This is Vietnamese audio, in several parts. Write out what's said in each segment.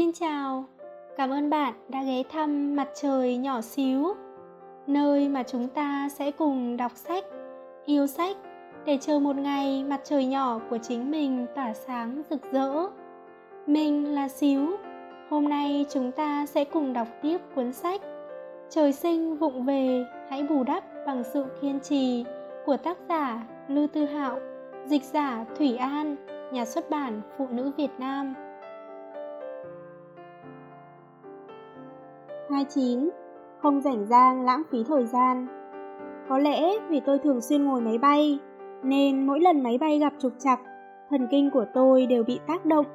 Xin chào, cảm ơn bạn đã ghé thăm mặt trời nhỏ xíu, nơi mà chúng ta sẽ cùng đọc sách, yêu sách để chờ một ngày mặt trời nhỏ của chính mình tỏa sáng rực rỡ. Mình là Xíu, hôm nay chúng ta sẽ cùng đọc tiếp cuốn sách Trời sinh vụng về, hãy bù đắp bằng sự kiên trì của tác giả Lưu Tư Hạo, dịch giả Thủy An, nhà xuất bản Phụ nữ Việt Nam. 29. Không rảnh rang lãng phí thời gian Có lẽ vì tôi thường xuyên ngồi máy bay, nên mỗi lần máy bay gặp trục trặc, thần kinh của tôi đều bị tác động.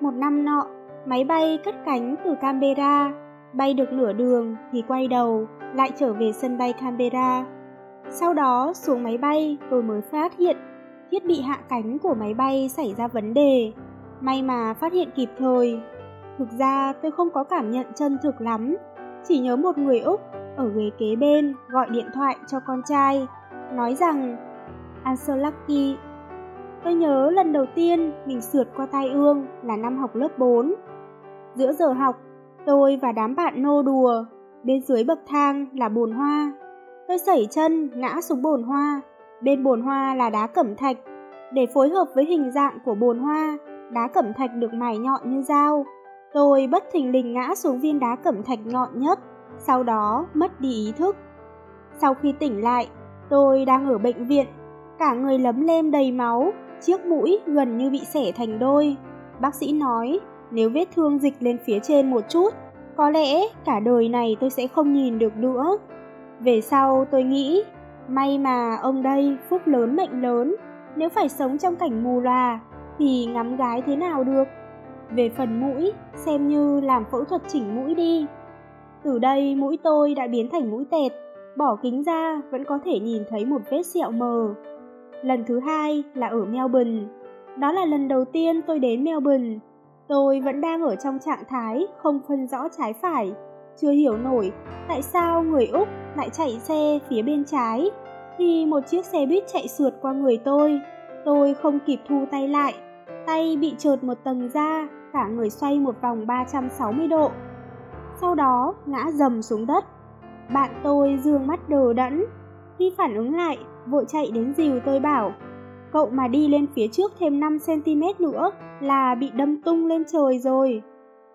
Một năm nọ, máy bay cất cánh từ Canberra, bay được nửa đường thì quay đầu, lại trở về sân bay Canberra. Sau đó xuống máy bay tôi mới phát hiện thiết bị hạ cánh của máy bay xảy ra vấn đề. May mà phát hiện kịp thời. Thực ra tôi không có cảm nhận chân thực lắm, chỉ nhớ một người Úc ở ghế kế bên gọi điện thoại cho con trai, nói rằng Anselaki. Tôi nhớ lần đầu tiên mình sượt qua tai ương là năm học lớp 4. Giữa giờ học, tôi và đám bạn nô đùa, bên dưới bậc thang là bồn hoa. Tôi sẩy chân ngã xuống bồn hoa, bên bồn hoa là đá cẩm thạch. Để phối hợp với hình dạng của bồn hoa, đá cẩm thạch được mài nhọn như dao. Tôi bất thình lình ngã xuống viên đá cẩm thạch ngọn nhất, sau đó mất đi ý thức. Sau khi tỉnh lại, tôi đang ở bệnh viện, cả người lấm lem đầy máu, chiếc mũi gần như bị xẻ thành đôi. Bác sĩ nói, nếu vết thương dịch lên phía trên một chút, có lẽ cả đời này tôi sẽ không nhìn được nữa. Về sau tôi nghĩ, may mà ông đây phúc lớn mệnh lớn, nếu phải sống trong cảnh mù loà thì ngắm gái thế nào được. Về phần mũi, xem như làm phẫu thuật chỉnh mũi đi. Từ đây mũi tôi đã biến thành mũi tẹt, bỏ kính ra vẫn có thể nhìn thấy một vết sẹo mờ. Lần thứ hai là ở Melbourne. Đó là lần đầu tiên tôi đến Melbourne. Tôi vẫn đang ở trong trạng thái không phân rõ trái phải, chưa hiểu nổi tại sao người Úc lại chạy xe phía bên trái. Khi một chiếc xe buýt chạy sượt qua người tôi, tôi không kịp thu tay lại, tay bị trượt một tầng da, cả người xoay một vòng 360 độ. Sau đó ngã dầm xuống đất. Bạn tôi dương mắt đờ đẫn, khi phản ứng lại, vội chạy đến dìu tôi bảo, cậu mà đi lên phía trước thêm 5cm nữa là bị đâm tung lên trời rồi.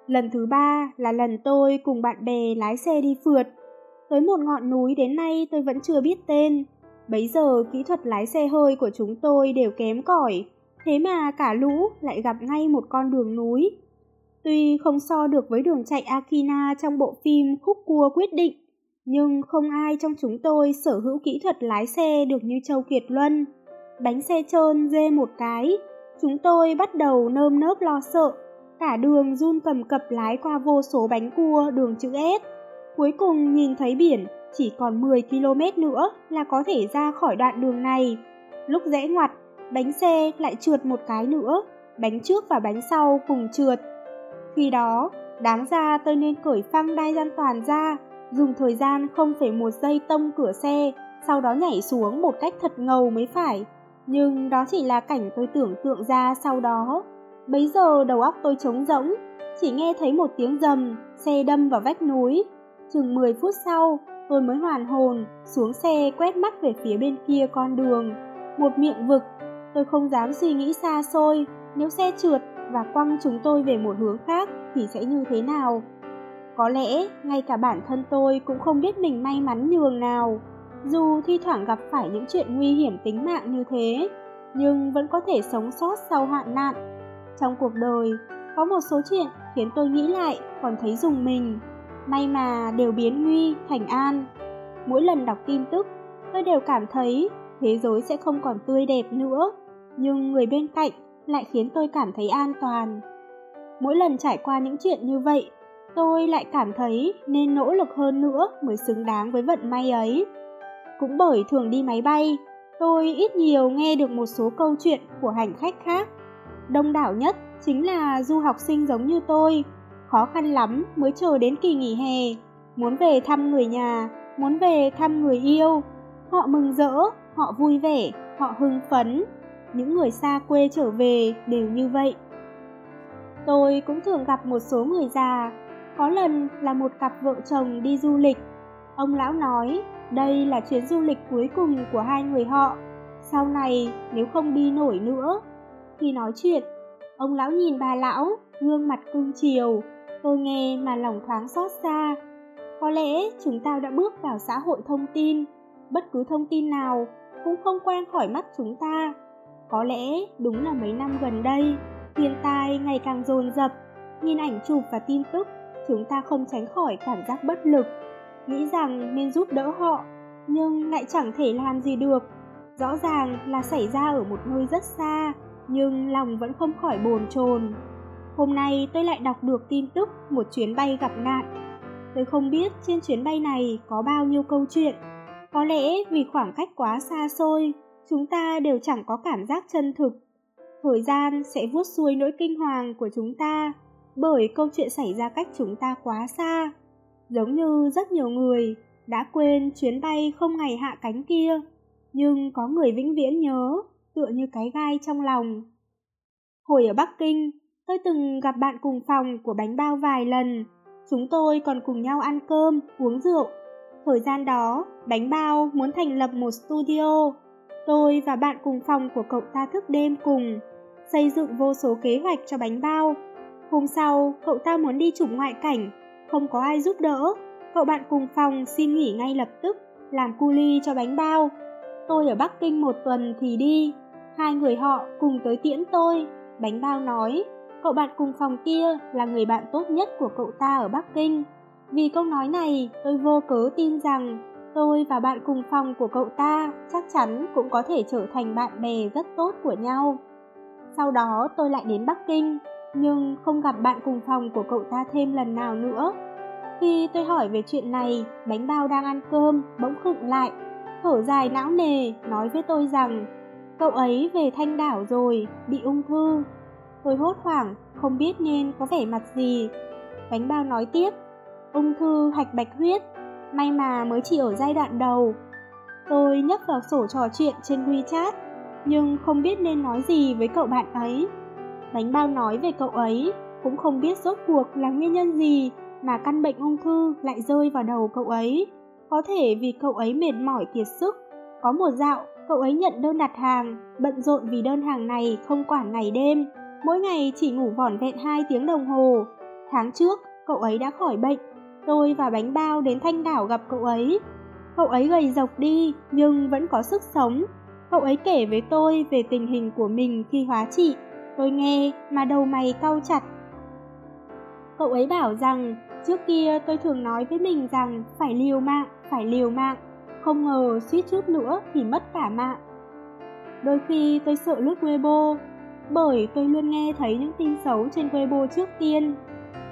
Lần thứ ba là lần tôi cùng bạn bè lái xe đi phượt. Tới một ngọn núi đến nay tôi vẫn chưa biết tên. Bấy giờ kỹ thuật lái xe hơi của chúng tôi đều kém cỏi, thế mà cả lũ lại gặp ngay một con đường núi. Tuy không so được với đường chạy Akina trong bộ phim Khúc Cua Quyết Định, nhưng không ai trong chúng tôi sở hữu kỹ thuật lái xe được như Châu Kiệt Luân. Bánh xe trơn dê một cái, chúng tôi bắt đầu nơm nớp lo sợ, cả đường run cầm cập lái qua vô số bánh cua đường chữ S. Cuối cùng nhìn thấy biển, chỉ còn 10 km nữa là có thể ra khỏi đoạn đường này. Lúc rẽ ngoặt, bánh xe lại trượt một cái nữa, bánh trước và bánh sau cùng trượt. Khi đó, đáng ra tôi nên cởi phăng đai an toàn ra, dùng thời gian không phải một giây tông cửa xe, sau đó nhảy xuống một cách thật ngầu mới phải. Nhưng đó chỉ là cảnh tôi tưởng tượng ra sau đó. Bấy giờ đầu óc tôi trống rỗng, chỉ nghe thấy một tiếng rầm, xe đâm vào vách núi. Chừng 10 phút sau, tôi mới hoàn hồn, xuống xe quét mắt về phía bên kia con đường. Một miệng vực, tôi không dám suy nghĩ xa xôi, nếu xe trượt và quăng chúng tôi về một hướng khác thì sẽ như thế nào. Có lẽ ngay cả bản thân tôi cũng không biết mình may mắn nhường nào. Dù thi thoảng gặp phải những chuyện nguy hiểm tính mạng như thế, nhưng vẫn có thể sống sót sau hoạn nạn. Trong cuộc đời, có một số chuyện khiến tôi nghĩ lại còn thấy dùng mình. May mà đều biến nguy thành an. Mỗi lần đọc tin tức, tôi đều cảm thấy thế giới sẽ không còn tươi đẹp nữa. Nhưng người bên cạnh lại khiến tôi cảm thấy an toàn. Mỗi lần trải qua những chuyện như vậy, tôi lại cảm thấy nên nỗ lực hơn nữa mới xứng đáng với vận may ấy. Cũng bởi thường đi máy bay, tôi ít nhiều nghe được một số câu chuyện của hành khách khác. Đông đảo nhất chính là du học sinh giống như tôi, khó khăn lắm mới chờ đến kỳ nghỉ hè, muốn về thăm người nhà, muốn về thăm người yêu. Họ mừng rỡ, họ vui vẻ, họ hưng phấn, những người xa quê trở về đều như vậy. Tôi cũng thường gặp một số người già, có lần là một cặp vợ chồng đi du lịch. Ông lão nói đây là chuyến du lịch cuối cùng của hai người họ, sau này nếu không đi nổi nữa. Khi nói chuyện, ông lão nhìn bà lão, gương mặt cưng chiều, tôi nghe mà lòng thoáng xót xa. Có lẽ chúng ta đã bước vào xã hội thông tin, bất cứ thông tin nào cũng không qua khỏi mắt chúng ta. Có lẽ đúng là mấy năm gần đây, thiên tai ngày càng dồn dập, nhìn ảnh chụp và tin tức, chúng ta không tránh khỏi cảm giác bất lực, nghĩ rằng nên giúp đỡ họ, nhưng lại chẳng thể làm gì được. Rõ ràng là xảy ra ở một nơi rất xa, nhưng lòng vẫn không khỏi bồn chồn. Hôm nay tôi lại đọc được tin tức một chuyến bay gặp nạn. Tôi không biết trên chuyến bay này có bao nhiêu câu chuyện. Có lẽ vì khoảng cách quá xa xôi, chúng ta đều chẳng có cảm giác chân thực. Thời gian sẽ vuốt xuôi nỗi kinh hoàng của chúng ta, bởi câu chuyện xảy ra cách chúng ta quá xa. Giống như rất nhiều người đã quên chuyến bay không ngày hạ cánh kia, nhưng có người vĩnh viễn nhớ, tựa như cái gai trong lòng. Hồi ở Bắc Kinh, tôi từng gặp bạn cùng phòng của bánh bao vài lần, chúng tôi còn cùng nhau ăn cơm, uống rượu. Thời gian đó, bánh bao muốn thành lập một studio Tôi và bạn cùng phòng của cậu ta thức đêm cùng, xây dựng vô số kế hoạch cho bánh bao. Hôm sau, cậu ta muốn đi chụp ngoại cảnh, không có ai giúp đỡ. Cậu bạn cùng phòng xin nghỉ ngay lập tức, làm cu ly cho bánh bao. Tôi ở Bắc Kinh một tuần thì đi, hai người họ cùng tới tiễn tôi. Bánh bao nói, cậu bạn cùng phòng kia là người bạn tốt nhất của cậu ta ở Bắc Kinh. Vì câu nói này, tôi vô cớ tin rằng Tôi và bạn cùng phòng của cậu ta chắc chắn cũng có thể trở thành bạn bè rất tốt của nhau. Sau đó tôi lại đến Bắc Kinh, nhưng không gặp bạn cùng phòng của cậu ta thêm lần nào nữa. Khi tôi hỏi về chuyện này, bánh bao đang ăn cơm, bỗng khựng lại, thở dài não nề, nói với tôi rằng cậu ấy về thanh đảo rồi, bị ung thư. Tôi hốt hoảng, không biết nên có vẻ mặt gì. Bánh bao nói tiếp, ung thư hạch bạch huyết may mà mới chỉ ở giai đoạn đầu. Tôi nhấp vào sổ trò chuyện trên WeChat, nhưng không biết nên nói gì với cậu bạn ấy. Bánh bao nói về cậu ấy, cũng không biết rốt cuộc là nguyên nhân gì mà căn bệnh ung thư lại rơi vào đầu cậu ấy. Có thể vì cậu ấy mệt mỏi kiệt sức. Có một dạo, cậu ấy nhận đơn đặt hàng, bận rộn vì đơn hàng này không quản ngày đêm. Mỗi ngày chỉ ngủ vỏn vẹn 2 tiếng đồng hồ. Tháng trước, cậu ấy đã khỏi bệnh Tôi và bánh bao đến thanh đảo gặp cậu ấy. Cậu ấy gầy rộc đi nhưng vẫn có sức sống. Cậu ấy kể với tôi về tình hình của mình khi hóa trị. Tôi nghe mà đầu mày cau chặt. Cậu ấy bảo rằng trước kia tôi thường nói với mình rằng phải liều mạng, phải liều mạng. Không ngờ suýt chút nữa thì mất cả mạng. Đôi khi tôi sợ lướt Weibo, bởi tôi luôn nghe thấy những tin xấu trên Weibo trước tiên.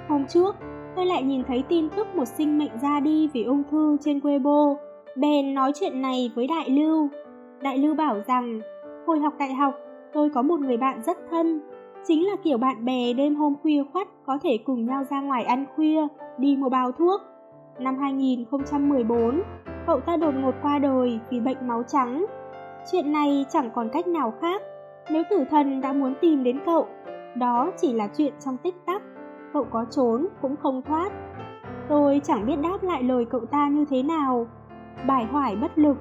Hôm trước, tôi lại nhìn thấy tin tức một sinh mệnh ra đi vì ung thư trên Weibo. Bèn nói chuyện này với Đại Lưu. Đại Lưu bảo rằng, hồi học đại học, tôi có một người bạn rất thân. Chính là kiểu bạn bè đêm hôm khuya khoắt có thể cùng nhau ra ngoài ăn khuya, đi mua bao thuốc. Năm 2014, cậu ta đột ngột qua đời vì bệnh máu trắng. Chuyện này chẳng còn cách nào khác. Nếu tử thần đã muốn tìm đến cậu, đó chỉ là chuyện trong tích tắc cậu có trốn cũng không thoát. Tôi chẳng biết đáp lại lời cậu ta như thế nào. Bài hoải bất lực,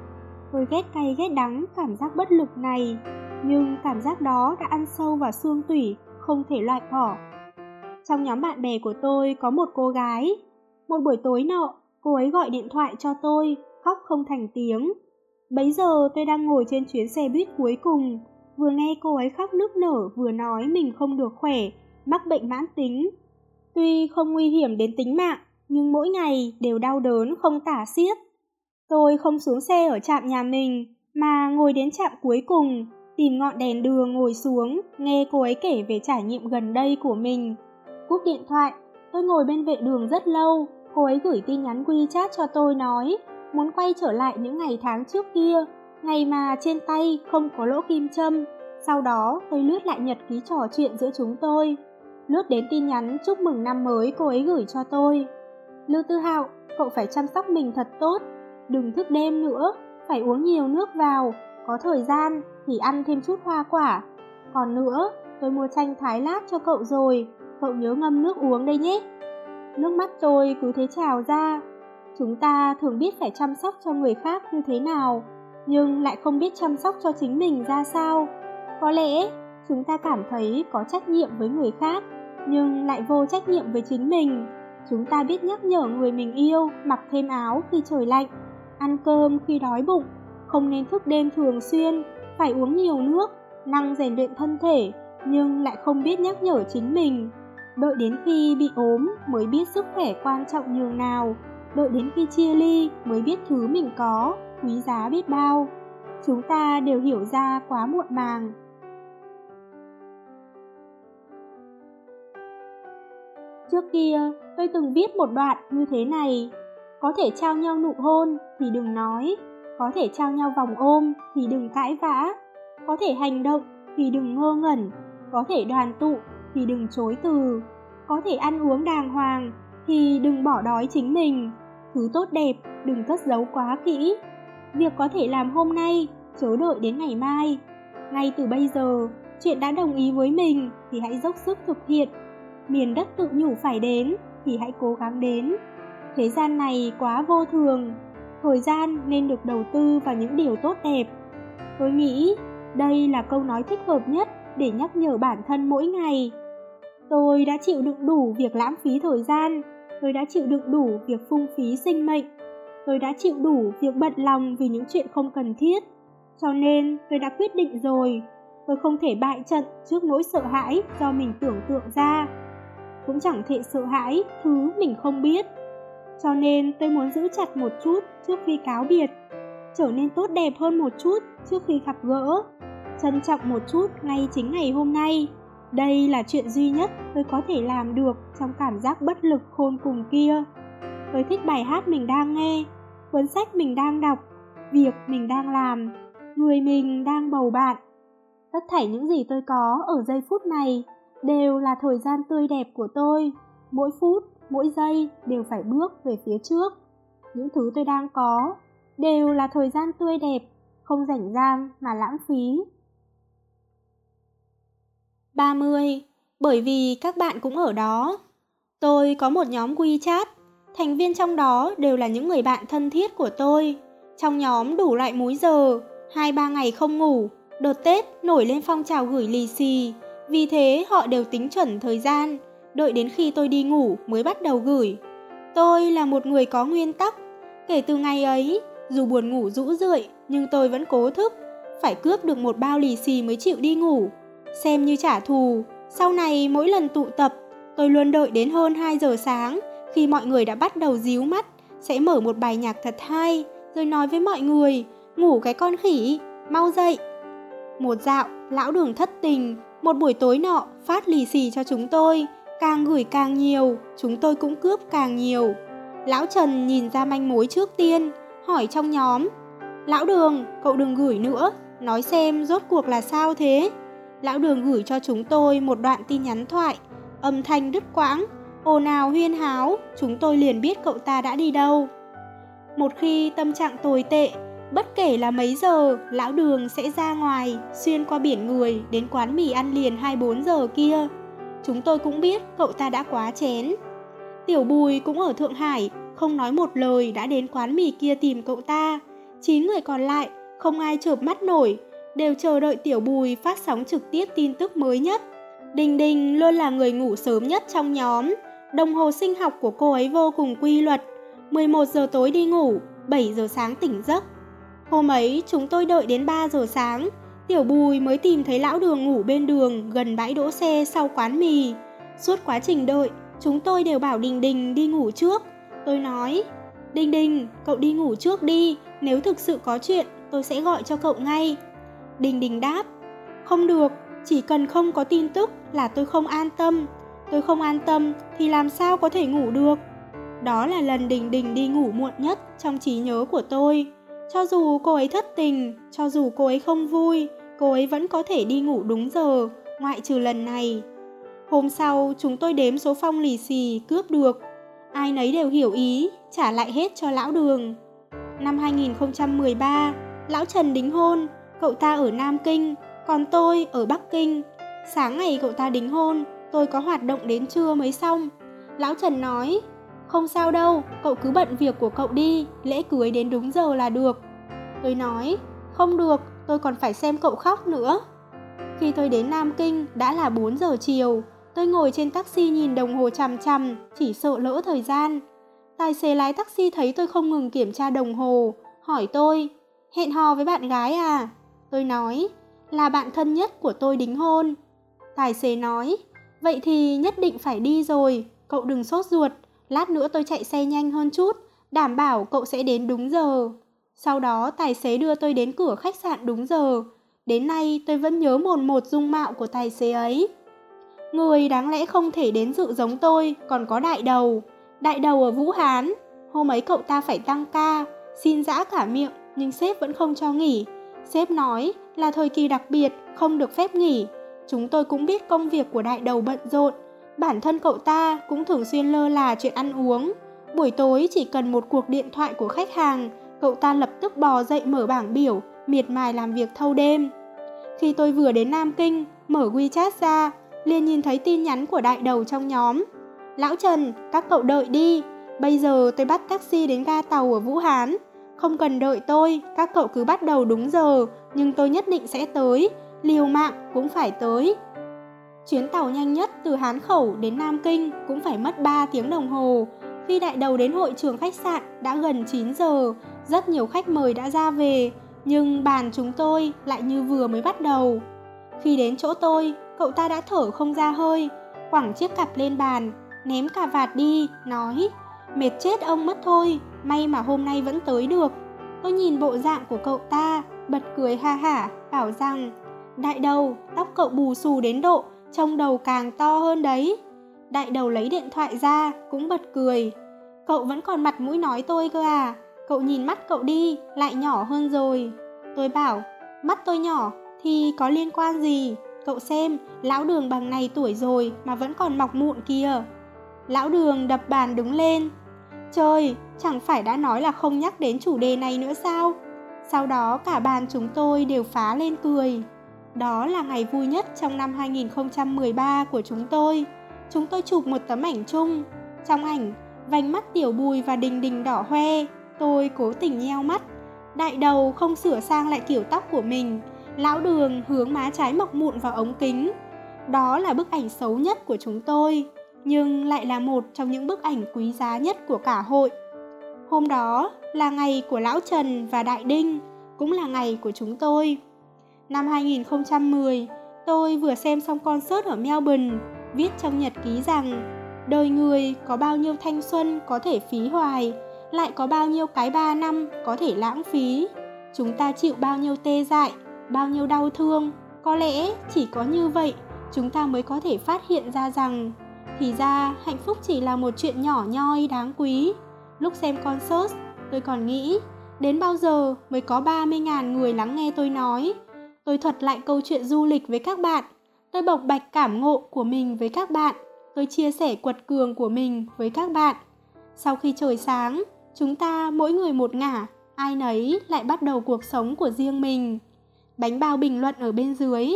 tôi ghét cay ghét đắng cảm giác bất lực này, nhưng cảm giác đó đã ăn sâu vào xương tủy, không thể loại bỏ. Trong nhóm bạn bè của tôi có một cô gái. Một buổi tối nọ, cô ấy gọi điện thoại cho tôi, khóc không thành tiếng. Bấy giờ tôi đang ngồi trên chuyến xe buýt cuối cùng, vừa nghe cô ấy khóc nức nở vừa nói mình không được khỏe, mắc bệnh mãn tính, Tuy không nguy hiểm đến tính mạng, nhưng mỗi ngày đều đau đớn không tả xiết. Tôi không xuống xe ở trạm nhà mình, mà ngồi đến trạm cuối cùng, tìm ngọn đèn đường ngồi xuống, nghe cô ấy kể về trải nghiệm gần đây của mình. Cúp điện thoại, tôi ngồi bên vệ đường rất lâu, cô ấy gửi tin nhắn WeChat cho tôi nói, muốn quay trở lại những ngày tháng trước kia, ngày mà trên tay không có lỗ kim châm. Sau đó, tôi lướt lại nhật ký trò chuyện giữa chúng tôi lướt đến tin nhắn chúc mừng năm mới cô ấy gửi cho tôi. Lưu Tư Hạo, cậu phải chăm sóc mình thật tốt, đừng thức đêm nữa, phải uống nhiều nước vào, có thời gian thì ăn thêm chút hoa quả. Còn nữa, tôi mua chanh thái lát cho cậu rồi, cậu nhớ ngâm nước uống đây nhé. Nước mắt tôi cứ thế trào ra. Chúng ta thường biết phải chăm sóc cho người khác như thế nào, nhưng lại không biết chăm sóc cho chính mình ra sao. Có lẽ chúng ta cảm thấy có trách nhiệm với người khác, nhưng lại vô trách nhiệm với chính mình. Chúng ta biết nhắc nhở người mình yêu mặc thêm áo khi trời lạnh, ăn cơm khi đói bụng, không nên thức đêm thường xuyên, phải uống nhiều nước, năng rèn luyện thân thể, nhưng lại không biết nhắc nhở chính mình. Đợi đến khi bị ốm mới biết sức khỏe quan trọng nhường nào, đợi đến khi chia ly mới biết thứ mình có, quý giá biết bao. Chúng ta đều hiểu ra quá muộn màng. Trước kia, tôi từng viết một đoạn như thế này. Có thể trao nhau nụ hôn thì đừng nói, có thể trao nhau vòng ôm thì đừng cãi vã, có thể hành động thì đừng ngơ ngẩn, có thể đoàn tụ thì đừng chối từ, có thể ăn uống đàng hoàng thì đừng bỏ đói chính mình. Thứ tốt đẹp đừng cất giấu quá kỹ. Việc có thể làm hôm nay, chớ đợi đến ngày mai. Ngay từ bây giờ, chuyện đã đồng ý với mình thì hãy dốc sức thực hiện. Miền đất tự nhủ phải đến thì hãy cố gắng đến. Thế gian này quá vô thường, thời gian nên được đầu tư vào những điều tốt đẹp. Tôi nghĩ đây là câu nói thích hợp nhất để nhắc nhở bản thân mỗi ngày. Tôi đã chịu đựng đủ việc lãng phí thời gian, tôi đã chịu đựng đủ việc phung phí sinh mệnh, tôi đã chịu đủ việc bận lòng vì những chuyện không cần thiết. Cho nên tôi đã quyết định rồi, tôi không thể bại trận trước nỗi sợ hãi do mình tưởng tượng ra. Cũng chẳng thể sợ hãi thứ mình không biết. Cho nên tôi muốn giữ chặt một chút trước khi cáo biệt, trở nên tốt đẹp hơn một chút trước khi gặp gỡ, trân trọng một chút ngay chính ngày hôm nay. Đây là chuyện duy nhất tôi có thể làm được trong cảm giác bất lực khôn cùng kia. Tôi thích bài hát mình đang nghe, cuốn sách mình đang đọc, việc mình đang làm, người mình đang bầu bạn. Tất thảy những gì tôi có ở giây phút này đều là thời gian tươi đẹp của tôi. Mỗi phút, mỗi giây đều phải bước về phía trước. Những thứ tôi đang có đều là thời gian tươi đẹp, không rảnh rang mà lãng phí. 30. Bởi vì các bạn cũng ở đó. Tôi có một nhóm WeChat, thành viên trong đó đều là những người bạn thân thiết của tôi. Trong nhóm đủ loại múi giờ, 2-3 ngày không ngủ, đợt Tết nổi lên phong trào gửi lì xì, vì thế họ đều tính chuẩn thời gian, đợi đến khi tôi đi ngủ mới bắt đầu gửi. Tôi là một người có nguyên tắc, kể từ ngày ấy, dù buồn ngủ rũ rượi nhưng tôi vẫn cố thức, phải cướp được một bao lì xì mới chịu đi ngủ xem như trả thù. Sau này mỗi lần tụ tập, tôi luôn đợi đến hơn 2 giờ sáng, khi mọi người đã bắt đầu díu mắt, sẽ mở một bài nhạc thật hay, rồi nói với mọi người, ngủ cái con khỉ, mau dậy. Một dạo, lão đường thất tình, một buổi tối nọ phát lì xì cho chúng tôi, càng gửi càng nhiều, chúng tôi cũng cướp càng nhiều. Lão Trần nhìn ra manh mối trước tiên, hỏi trong nhóm, Lão Đường, cậu đừng gửi nữa, nói xem rốt cuộc là sao thế? Lão Đường gửi cho chúng tôi một đoạn tin nhắn thoại, âm thanh đứt quãng, ồn ào huyên háo, chúng tôi liền biết cậu ta đã đi đâu. Một khi tâm trạng tồi tệ, bất kể là mấy giờ, lão Đường sẽ ra ngoài, xuyên qua biển người đến quán mì ăn liền 24 giờ kia. Chúng tôi cũng biết cậu ta đã quá chén. Tiểu Bùi cũng ở Thượng Hải, không nói một lời đã đến quán mì kia tìm cậu ta. Chín người còn lại, không ai chợp mắt nổi, đều chờ đợi Tiểu Bùi phát sóng trực tiếp tin tức mới nhất. Đình Đình luôn là người ngủ sớm nhất trong nhóm, đồng hồ sinh học của cô ấy vô cùng quy luật, 11 giờ tối đi ngủ, 7 giờ sáng tỉnh giấc. Hôm ấy chúng tôi đợi đến 3 giờ sáng, Tiểu Bùi mới tìm thấy lão đường ngủ bên đường gần bãi đỗ xe sau quán mì. Suốt quá trình đợi, chúng tôi đều bảo Đình Đình đi ngủ trước. Tôi nói, Đình Đình, cậu đi ngủ trước đi, nếu thực sự có chuyện, tôi sẽ gọi cho cậu ngay. Đình Đình đáp, không được, chỉ cần không có tin tức là tôi không an tâm. Tôi không an tâm thì làm sao có thể ngủ được. Đó là lần Đình Đình đi ngủ muộn nhất trong trí nhớ của tôi. Cho dù cô ấy thất tình, cho dù cô ấy không vui, cô ấy vẫn có thể đi ngủ đúng giờ, ngoại trừ lần này. Hôm sau, chúng tôi đếm số phong lì xì cướp được. Ai nấy đều hiểu ý, trả lại hết cho lão đường. Năm 2013, lão Trần đính hôn, Cậu ta ở Nam Kinh, còn tôi ở Bắc Kinh. Sáng ngày cậu ta đính hôn, tôi có hoạt động đến trưa mới xong. Lão Trần nói, không sao đâu, cậu cứ bận việc của cậu đi, lễ cưới đến đúng giờ là được. Tôi nói, không được, tôi còn phải xem cậu khóc nữa. Khi tôi đến Nam Kinh đã là 4 giờ chiều, tôi ngồi trên taxi nhìn đồng hồ chằm chằm, chỉ sợ lỡ thời gian. Tài xế lái taxi thấy tôi không ngừng kiểm tra đồng hồ, hỏi tôi, hẹn hò với bạn gái à? Tôi nói, là bạn thân nhất của tôi đính hôn. Tài xế nói, vậy thì nhất định phải đi rồi, cậu đừng sốt ruột, lát nữa tôi chạy xe nhanh hơn chút, đảm bảo cậu sẽ đến đúng giờ. Sau đó tài xế đưa tôi đến cửa khách sạn đúng giờ. Đến nay tôi vẫn nhớ một một dung mạo của tài xế ấy. Người đáng lẽ không thể đến dự giống tôi còn có đại đầu. Đại đầu ở Vũ Hán. Hôm ấy cậu ta phải tăng ca, xin giã cả miệng nhưng sếp vẫn không cho nghỉ. Sếp nói là thời kỳ đặc biệt, không được phép nghỉ. Chúng tôi cũng biết công việc của đại đầu bận rộn. Bản thân cậu ta cũng thường xuyên lơ là chuyện ăn uống. Buổi tối chỉ cần một cuộc điện thoại của khách hàng, cậu ta lập tức bò dậy mở bảng biểu, miệt mài làm việc thâu đêm. Khi tôi vừa đến Nam Kinh, mở WeChat ra, liền nhìn thấy tin nhắn của đại đầu trong nhóm. Lão Trần, các cậu đợi đi, bây giờ tôi bắt taxi đến ga tàu ở Vũ Hán. Không cần đợi tôi, các cậu cứ bắt đầu đúng giờ, nhưng tôi nhất định sẽ tới, liều mạng cũng phải tới. Chuyến tàu nhanh nhất từ Hán Khẩu đến Nam Kinh cũng phải mất 3 tiếng đồng hồ. Khi đại đầu đến hội trường khách sạn đã gần 9 giờ, rất nhiều khách mời đã ra về, nhưng bàn chúng tôi lại như vừa mới bắt đầu. Khi đến chỗ tôi, cậu ta đã thở không ra hơi, quẳng chiếc cặp lên bàn, ném cà vạt đi, nói Mệt chết ông mất thôi, may mà hôm nay vẫn tới được. Tôi nhìn bộ dạng của cậu ta, bật cười ha hả, bảo rằng Đại đầu, tóc cậu bù xù đến độ, trông đầu càng to hơn đấy. Đại đầu lấy điện thoại ra, cũng bật cười. Cậu vẫn còn mặt mũi nói tôi cơ à, cậu nhìn mắt cậu đi, lại nhỏ hơn rồi. Tôi bảo, mắt tôi nhỏ, thì có liên quan gì? Cậu xem, lão đường bằng này tuổi rồi mà vẫn còn mọc mụn kìa. Lão đường đập bàn đứng lên. Trời, chẳng phải đã nói là không nhắc đến chủ đề này nữa sao? Sau đó cả bàn chúng tôi đều phá lên cười. Đó là ngày vui nhất trong năm 2013 của chúng tôi. Chúng tôi chụp một tấm ảnh chung. Trong ảnh, vành mắt tiểu bùi và đình đình đỏ hoe. Tôi cố tình nheo mắt. Đại đầu không sửa sang lại kiểu tóc của mình. Lão đường hướng má trái mọc mụn vào ống kính. Đó là bức ảnh xấu nhất của chúng tôi, nhưng lại là một trong những bức ảnh quý giá nhất của cả hội. Hôm đó là ngày của Lão Trần và Đại Đinh, cũng là ngày của chúng tôi. Năm 2010, tôi vừa xem xong concert ở Melbourne, viết trong nhật ký rằng đời người có bao nhiêu thanh xuân có thể phí hoài, lại có bao nhiêu cái ba năm có thể lãng phí. Chúng ta chịu bao nhiêu tê dại, bao nhiêu đau thương, có lẽ chỉ có như vậy chúng ta mới có thể phát hiện ra rằng thì ra hạnh phúc chỉ là một chuyện nhỏ nhoi đáng quý. Lúc xem concert, tôi còn nghĩ đến bao giờ mới có 30.000 người lắng nghe tôi nói. Tôi thuật lại câu chuyện du lịch với các bạn. Tôi bộc bạch cảm ngộ của mình với các bạn. Tôi chia sẻ quật cường của mình với các bạn. Sau khi trời sáng, chúng ta mỗi người một ngả, ai nấy lại bắt đầu cuộc sống của riêng mình. Bánh bao bình luận ở bên dưới,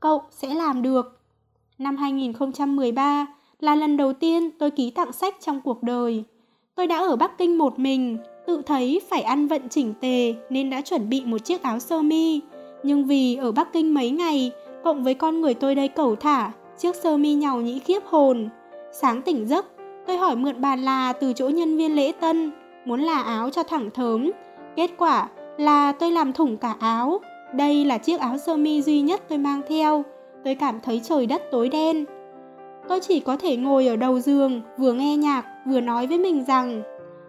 cậu sẽ làm được. Năm 2013 là lần đầu tiên tôi ký tặng sách trong cuộc đời. Tôi đã ở Bắc Kinh một mình, tự thấy phải ăn vận chỉnh tề nên đã chuẩn bị một chiếc áo sơ mi. Nhưng vì ở Bắc Kinh mấy ngày, cộng với con người tôi đây cẩu thả, chiếc sơ mi nhàu nhĩ khiếp hồn. Sáng tỉnh giấc, tôi hỏi mượn bàn là từ chỗ nhân viên lễ tân, muốn là áo cho thẳng thớm. Kết quả là tôi làm thủng cả áo. Đây là chiếc áo sơ mi duy nhất tôi mang theo. Tôi cảm thấy trời đất tối đen. Tôi chỉ có thể ngồi ở đầu giường, vừa nghe nhạc, vừa nói với mình rằng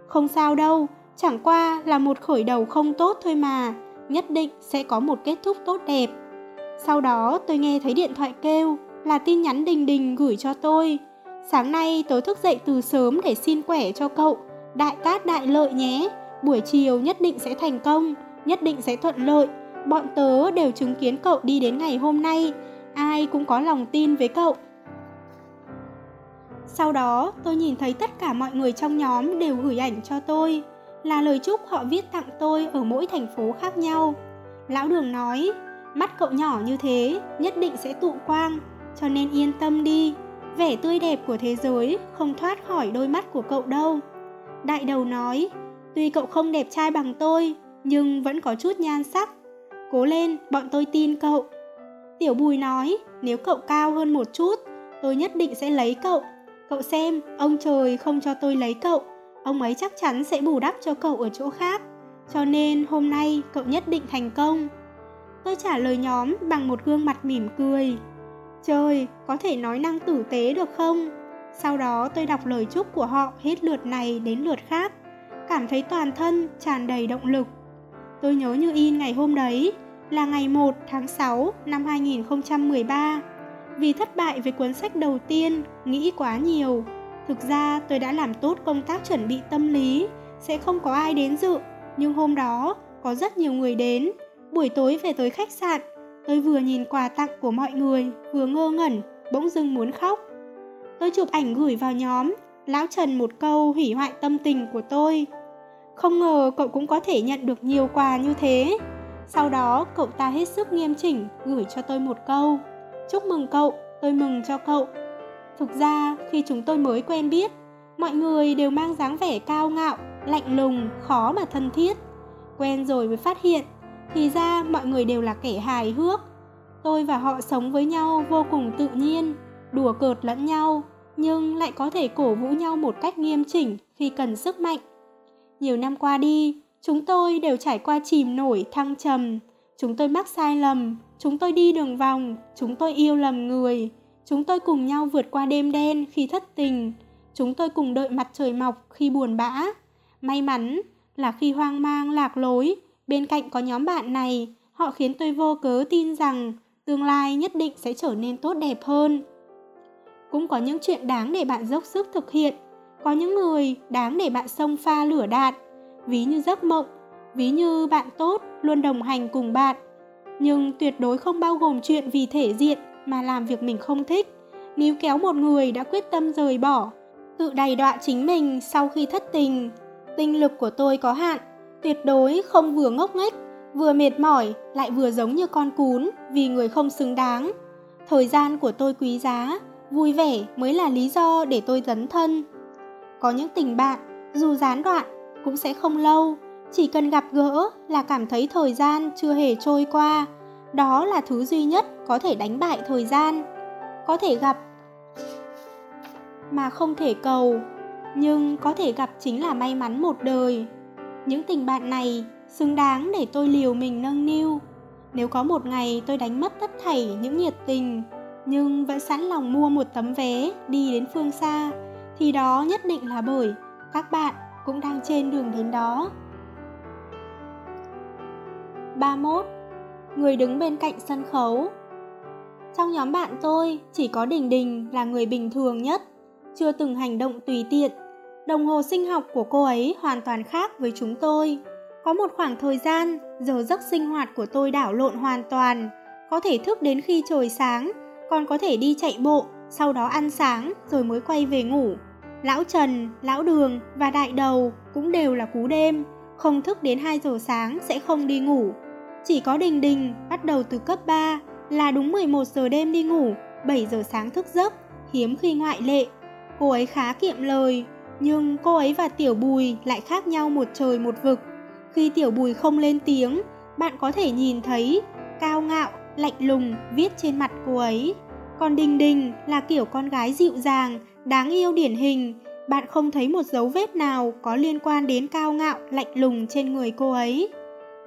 Không sao đâu, chẳng qua là một khởi đầu không tốt thôi mà, nhất định sẽ có một kết thúc tốt đẹp. Sau đó tôi nghe thấy điện thoại kêu, là tin nhắn đình đình gửi cho tôi. Sáng nay tôi thức dậy từ sớm để xin quẻ cho cậu, đại cát đại lợi nhé, buổi chiều nhất định sẽ thành công, nhất định sẽ thuận lợi. Bọn tớ đều chứng kiến cậu đi đến ngày hôm nay, ai cũng có lòng tin với cậu. Sau đó, tôi nhìn thấy tất cả mọi người trong nhóm đều gửi ảnh cho tôi, là lời chúc họ viết tặng tôi ở mỗi thành phố khác nhau. Lão Đường nói, mắt cậu nhỏ như thế, nhất định sẽ tụ quang, cho nên yên tâm đi. vẻ tươi đẹp của thế giới không thoát khỏi đôi mắt của cậu đâu. Đại đầu nói, tuy cậu không đẹp trai bằng tôi, nhưng vẫn có chút nhan sắc. Cố lên, bọn tôi tin cậu. Tiểu Bùi nói, nếu cậu cao hơn một chút, tôi nhất định sẽ lấy cậu. Cậu xem, ông trời không cho tôi lấy cậu, ông ấy chắc chắn sẽ bù đắp cho cậu ở chỗ khác. Cho nên hôm nay cậu nhất định thành công. Tôi trả lời nhóm bằng một gương mặt mỉm cười. Trời, có thể nói năng tử tế được không? Sau đó tôi đọc lời chúc của họ hết lượt này đến lượt khác, cảm thấy toàn thân tràn đầy động lực. Tôi nhớ như in ngày hôm đấy, là ngày 1 tháng 6 năm 2013. Vì thất bại với cuốn sách đầu tiên, nghĩ quá nhiều. Thực ra tôi đã làm tốt công tác chuẩn bị tâm lý, sẽ không có ai đến dự, nhưng hôm đó có rất nhiều người đến. Buổi tối về tới khách sạn, tôi vừa nhìn quà tặng của mọi người, vừa ngơ ngẩn, bỗng dưng muốn khóc. Tôi chụp ảnh gửi vào nhóm, lão Trần một câu hủy hoại tâm tình của tôi. Không ngờ cậu cũng có thể nhận được nhiều quà như thế. Sau đó cậu ta hết sức nghiêm chỉnh gửi cho tôi một câu. Chúc mừng cậu, tôi mừng cho cậu. Thực ra khi chúng tôi mới quen biết, mọi người đều mang dáng vẻ cao ngạo, lạnh lùng, khó mà thân thiết. Quen rồi mới phát hiện, thì ra mọi người đều là kẻ hài hước. Tôi và họ sống với nhau vô cùng tự nhiên, đùa cợt lẫn nhau, nhưng lại có thể cổ vũ nhau một cách nghiêm chỉnh khi cần sức mạnh. Nhiều năm qua đi, chúng tôi đều trải qua chìm nổi thăng trầm. Chúng tôi mắc sai lầm, chúng tôi đi đường vòng, chúng tôi yêu lầm người. Chúng tôi cùng nhau vượt qua đêm đen khi thất tình. Chúng tôi cùng đợi mặt trời mọc khi buồn bã. May mắn là khi hoang mang lạc lối, bên cạnh có nhóm bạn này, họ khiến tôi vô cớ tin rằng tương lai nhất định sẽ trở nên tốt đẹp hơn. Cũng có những chuyện đáng để bạn dốc sức thực hiện, có những người đáng để bạn xông pha lửa đạn, ví như giấc mộng, ví như bạn tốt luôn đồng hành cùng bạn. Nhưng tuyệt đối không bao gồm chuyện vì thể diện mà làm việc mình không thích, níu kéo một người đã quyết tâm rời bỏ, tự đầy đọa chính mình sau khi thất tình. Tinh lực của tôi có hạn, tuyệt đối không vừa ngốc nghếch, vừa mệt mỏi, lại vừa giống như con cún vì người không xứng đáng. Thời gian của tôi quý giá, vui vẻ mới là lý do để tôi dấn thân. Có những tình bạn, dù gián đoạn, cũng sẽ không lâu, chỉ cần gặp gỡ là cảm thấy thời gian chưa hề trôi qua. Đó là thứ duy nhất có thể đánh bại thời gian. Có thể gặp mà không thể cầu, nhưng có thể gặp chính là may mắn một đời. Những tình bạn này xứng đáng để tôi liều mình nâng niu. Nếu có một ngày tôi đánh mất tất thảy những nhiệt tình, nhưng vẫn sẵn lòng mua một tấm vé đi đến phương xa, thì đó nhất định là bởi các bạn cũng đang trên đường đến đó. 31. Người đứng bên cạnh sân khấu trong nhóm bạn tôi, chỉ có Đình Đình là người bình thường nhất, chưa từng hành động tùy tiện. Đồng hồ sinh học của cô ấy hoàn toàn khác với chúng tôi. Có một khoảng thời gian, giờ giấc sinh hoạt của tôi đảo lộn hoàn toàn, có thể thức đến khi trời sáng, còn có thể đi chạy bộ, sau đó ăn sáng rồi mới quay về ngủ. Lão Trần, Lão Đường và Đại Đầu cũng đều là cú đêm, không thức đến 2 giờ sáng sẽ không đi ngủ. Chỉ có Đình Đình bắt đầu từ cấp 3 là đúng 11 giờ đêm đi ngủ, 7 giờ sáng thức giấc, hiếm khi ngoại lệ. Cô ấy khá kiệm lời, nhưng cô ấy và Tiểu Bùi lại khác nhau một trời một vực. Khi Tiểu Bùi không lên tiếng, bạn có thể nhìn thấy cao ngạo, lạnh lùng viết trên mặt cô ấy. Còn Đình Đình là kiểu con gái dịu dàng, đáng yêu điển hình, bạn không thấy một dấu vết nào có liên quan đến cao ngạo, lạnh lùng trên người cô ấy.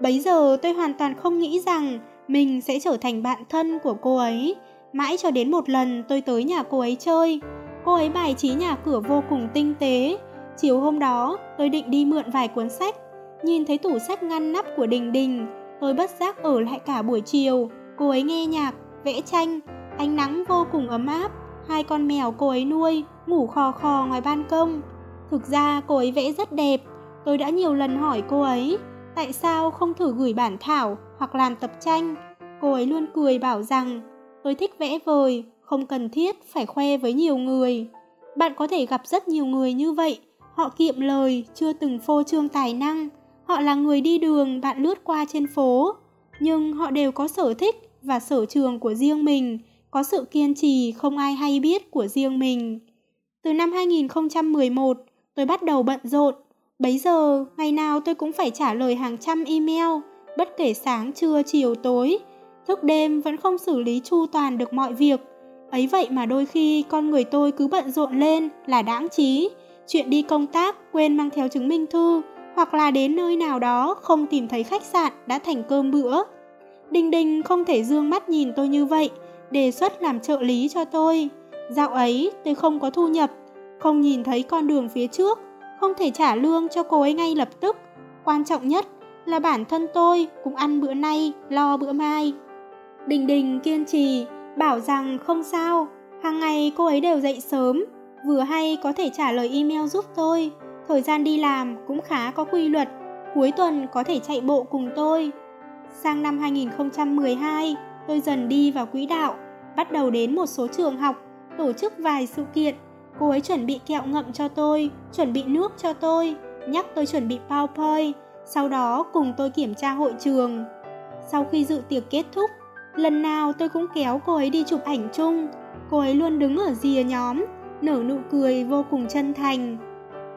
Bấy giờ tôi hoàn toàn không nghĩ rằng mình sẽ trở thành bạn thân của cô ấy. Mãi cho đến một lần tôi tới nhà cô ấy chơi, cô ấy bài trí nhà cửa vô cùng tinh tế. Chiều hôm đó, tôi định đi mượn vài cuốn sách. Nhìn thấy tủ sách ngăn nắp của Đình Đình, tôi bất giác ở lại cả buổi chiều. Cô ấy nghe nhạc, vẽ tranh, ánh nắng vô cùng ấm áp hai con mèo cô ấy nuôi ngủ khò khò ngoài ban công. Thực ra cô ấy vẽ rất đẹp, tôi đã nhiều lần hỏi cô ấy tại sao không thử gửi bản thảo hoặc làm tập tranh. Cô ấy luôn cười bảo rằng tôi thích vẽ vời, không cần thiết phải khoe với nhiều người. Bạn có thể gặp rất nhiều người như vậy, họ kiệm lời, chưa từng phô trương tài năng. Họ là người đi đường bạn lướt qua trên phố, nhưng họ đều có sở thích và sở trường của riêng mình có sự kiên trì không ai hay biết của riêng mình. Từ năm 2011, tôi bắt đầu bận rộn. Bấy giờ, ngày nào tôi cũng phải trả lời hàng trăm email, bất kể sáng, trưa, chiều, tối. Thức đêm vẫn không xử lý chu toàn được mọi việc. Ấy vậy mà đôi khi con người tôi cứ bận rộn lên là đáng trí. Chuyện đi công tác quên mang theo chứng minh thư hoặc là đến nơi nào đó không tìm thấy khách sạn đã thành cơm bữa. Đình Đình không thể dương mắt nhìn tôi như vậy, đề xuất làm trợ lý cho tôi. Dạo ấy tôi không có thu nhập, không nhìn thấy con đường phía trước, không thể trả lương cho cô ấy ngay lập tức. Quan trọng nhất là bản thân tôi cũng ăn bữa nay, lo bữa mai. Đình Đình kiên trì, bảo rằng không sao, hàng ngày cô ấy đều dậy sớm, vừa hay có thể trả lời email giúp tôi. Thời gian đi làm cũng khá có quy luật, cuối tuần có thể chạy bộ cùng tôi. Sang năm 2012, tôi dần đi vào quỹ đạo, bắt đầu đến một số trường học, tổ chức vài sự kiện. Cô ấy chuẩn bị kẹo ngậm cho tôi, chuẩn bị nước cho tôi, nhắc tôi chuẩn bị PowerPoint, sau đó cùng tôi kiểm tra hội trường. Sau khi dự tiệc kết thúc, lần nào tôi cũng kéo cô ấy đi chụp ảnh chung. Cô ấy luôn đứng ở rìa nhóm, nở nụ cười vô cùng chân thành.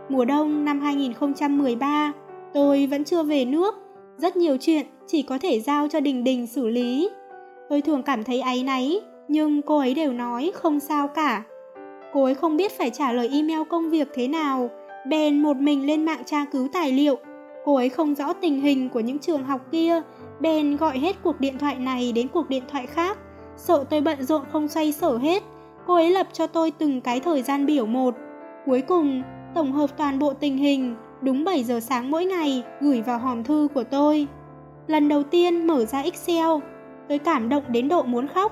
Mùa đông năm 2013, tôi vẫn chưa về nước. Rất nhiều chuyện chỉ có thể giao cho Đình Đình xử lý. Tôi thường cảm thấy áy náy, nhưng cô ấy đều nói không sao cả. Cô ấy không biết phải trả lời email công việc thế nào, bèn một mình lên mạng tra cứu tài liệu. Cô ấy không rõ tình hình của những trường học kia, bèn gọi hết cuộc điện thoại này đến cuộc điện thoại khác. Sợ tôi bận rộn không xoay sở hết, cô ấy lập cho tôi từng cái thời gian biểu một. Cuối cùng, tổng hợp toàn bộ tình hình, đúng 7 giờ sáng mỗi ngày gửi vào hòm thư của tôi. Lần đầu tiên mở ra Excel, tôi cảm động đến độ muốn khóc.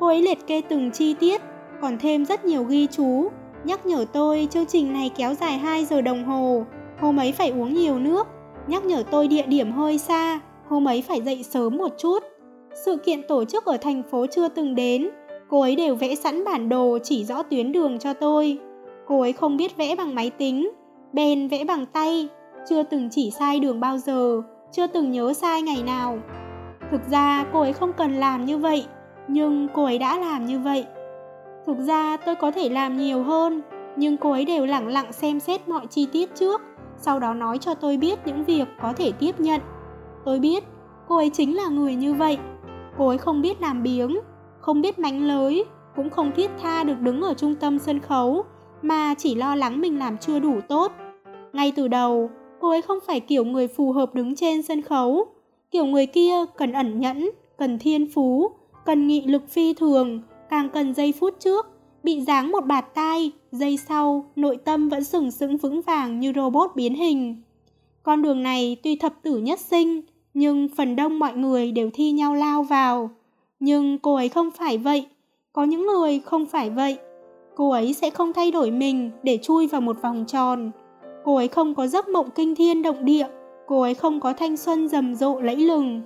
Cô ấy liệt kê từng chi tiết, còn thêm rất nhiều ghi chú, nhắc nhở tôi chương trình này kéo dài 2 giờ đồng hồ, hôm ấy phải uống nhiều nước, nhắc nhở tôi địa điểm hơi xa, hôm ấy phải dậy sớm một chút. Sự kiện tổ chức ở thành phố chưa từng đến, cô ấy đều vẽ sẵn bản đồ chỉ rõ tuyến đường cho tôi. Cô ấy không biết vẽ bằng máy tính, bèn vẽ bằng tay, chưa từng chỉ sai đường bao giờ, chưa từng nhớ sai ngày nào. Thực ra cô ấy không cần làm như vậy, nhưng cô ấy đã làm như vậy. Thực ra tôi có thể làm nhiều hơn, nhưng cô ấy đều lẳng lặng xem xét mọi chi tiết trước, sau đó nói cho tôi biết những việc có thể tiếp nhận. Tôi biết, cô ấy chính là người như vậy. Cô ấy không biết làm biếng, không biết mánh lới, cũng không thiết tha được đứng ở trung tâm sân khấu, mà chỉ lo lắng mình làm chưa đủ tốt. Ngay từ đầu, cô ấy không phải kiểu người phù hợp đứng trên sân khấu. Kiểu người kia cần ẩn nhẫn, cần thiên phú, cần nghị lực phi thường, càng cần giây phút trước, bị giáng một bạt tai, giây sau, nội tâm vẫn sừng sững vững vàng như robot biến hình. Con đường này tuy thập tử nhất sinh, nhưng phần đông mọi người đều thi nhau lao vào. Nhưng cô ấy không phải vậy, có những người không phải vậy. Cô ấy sẽ không thay đổi mình để chui vào một vòng tròn. Cô ấy không có giấc mộng kinh thiên động địa, cô ấy không có thanh xuân rầm rộ lẫy lừng.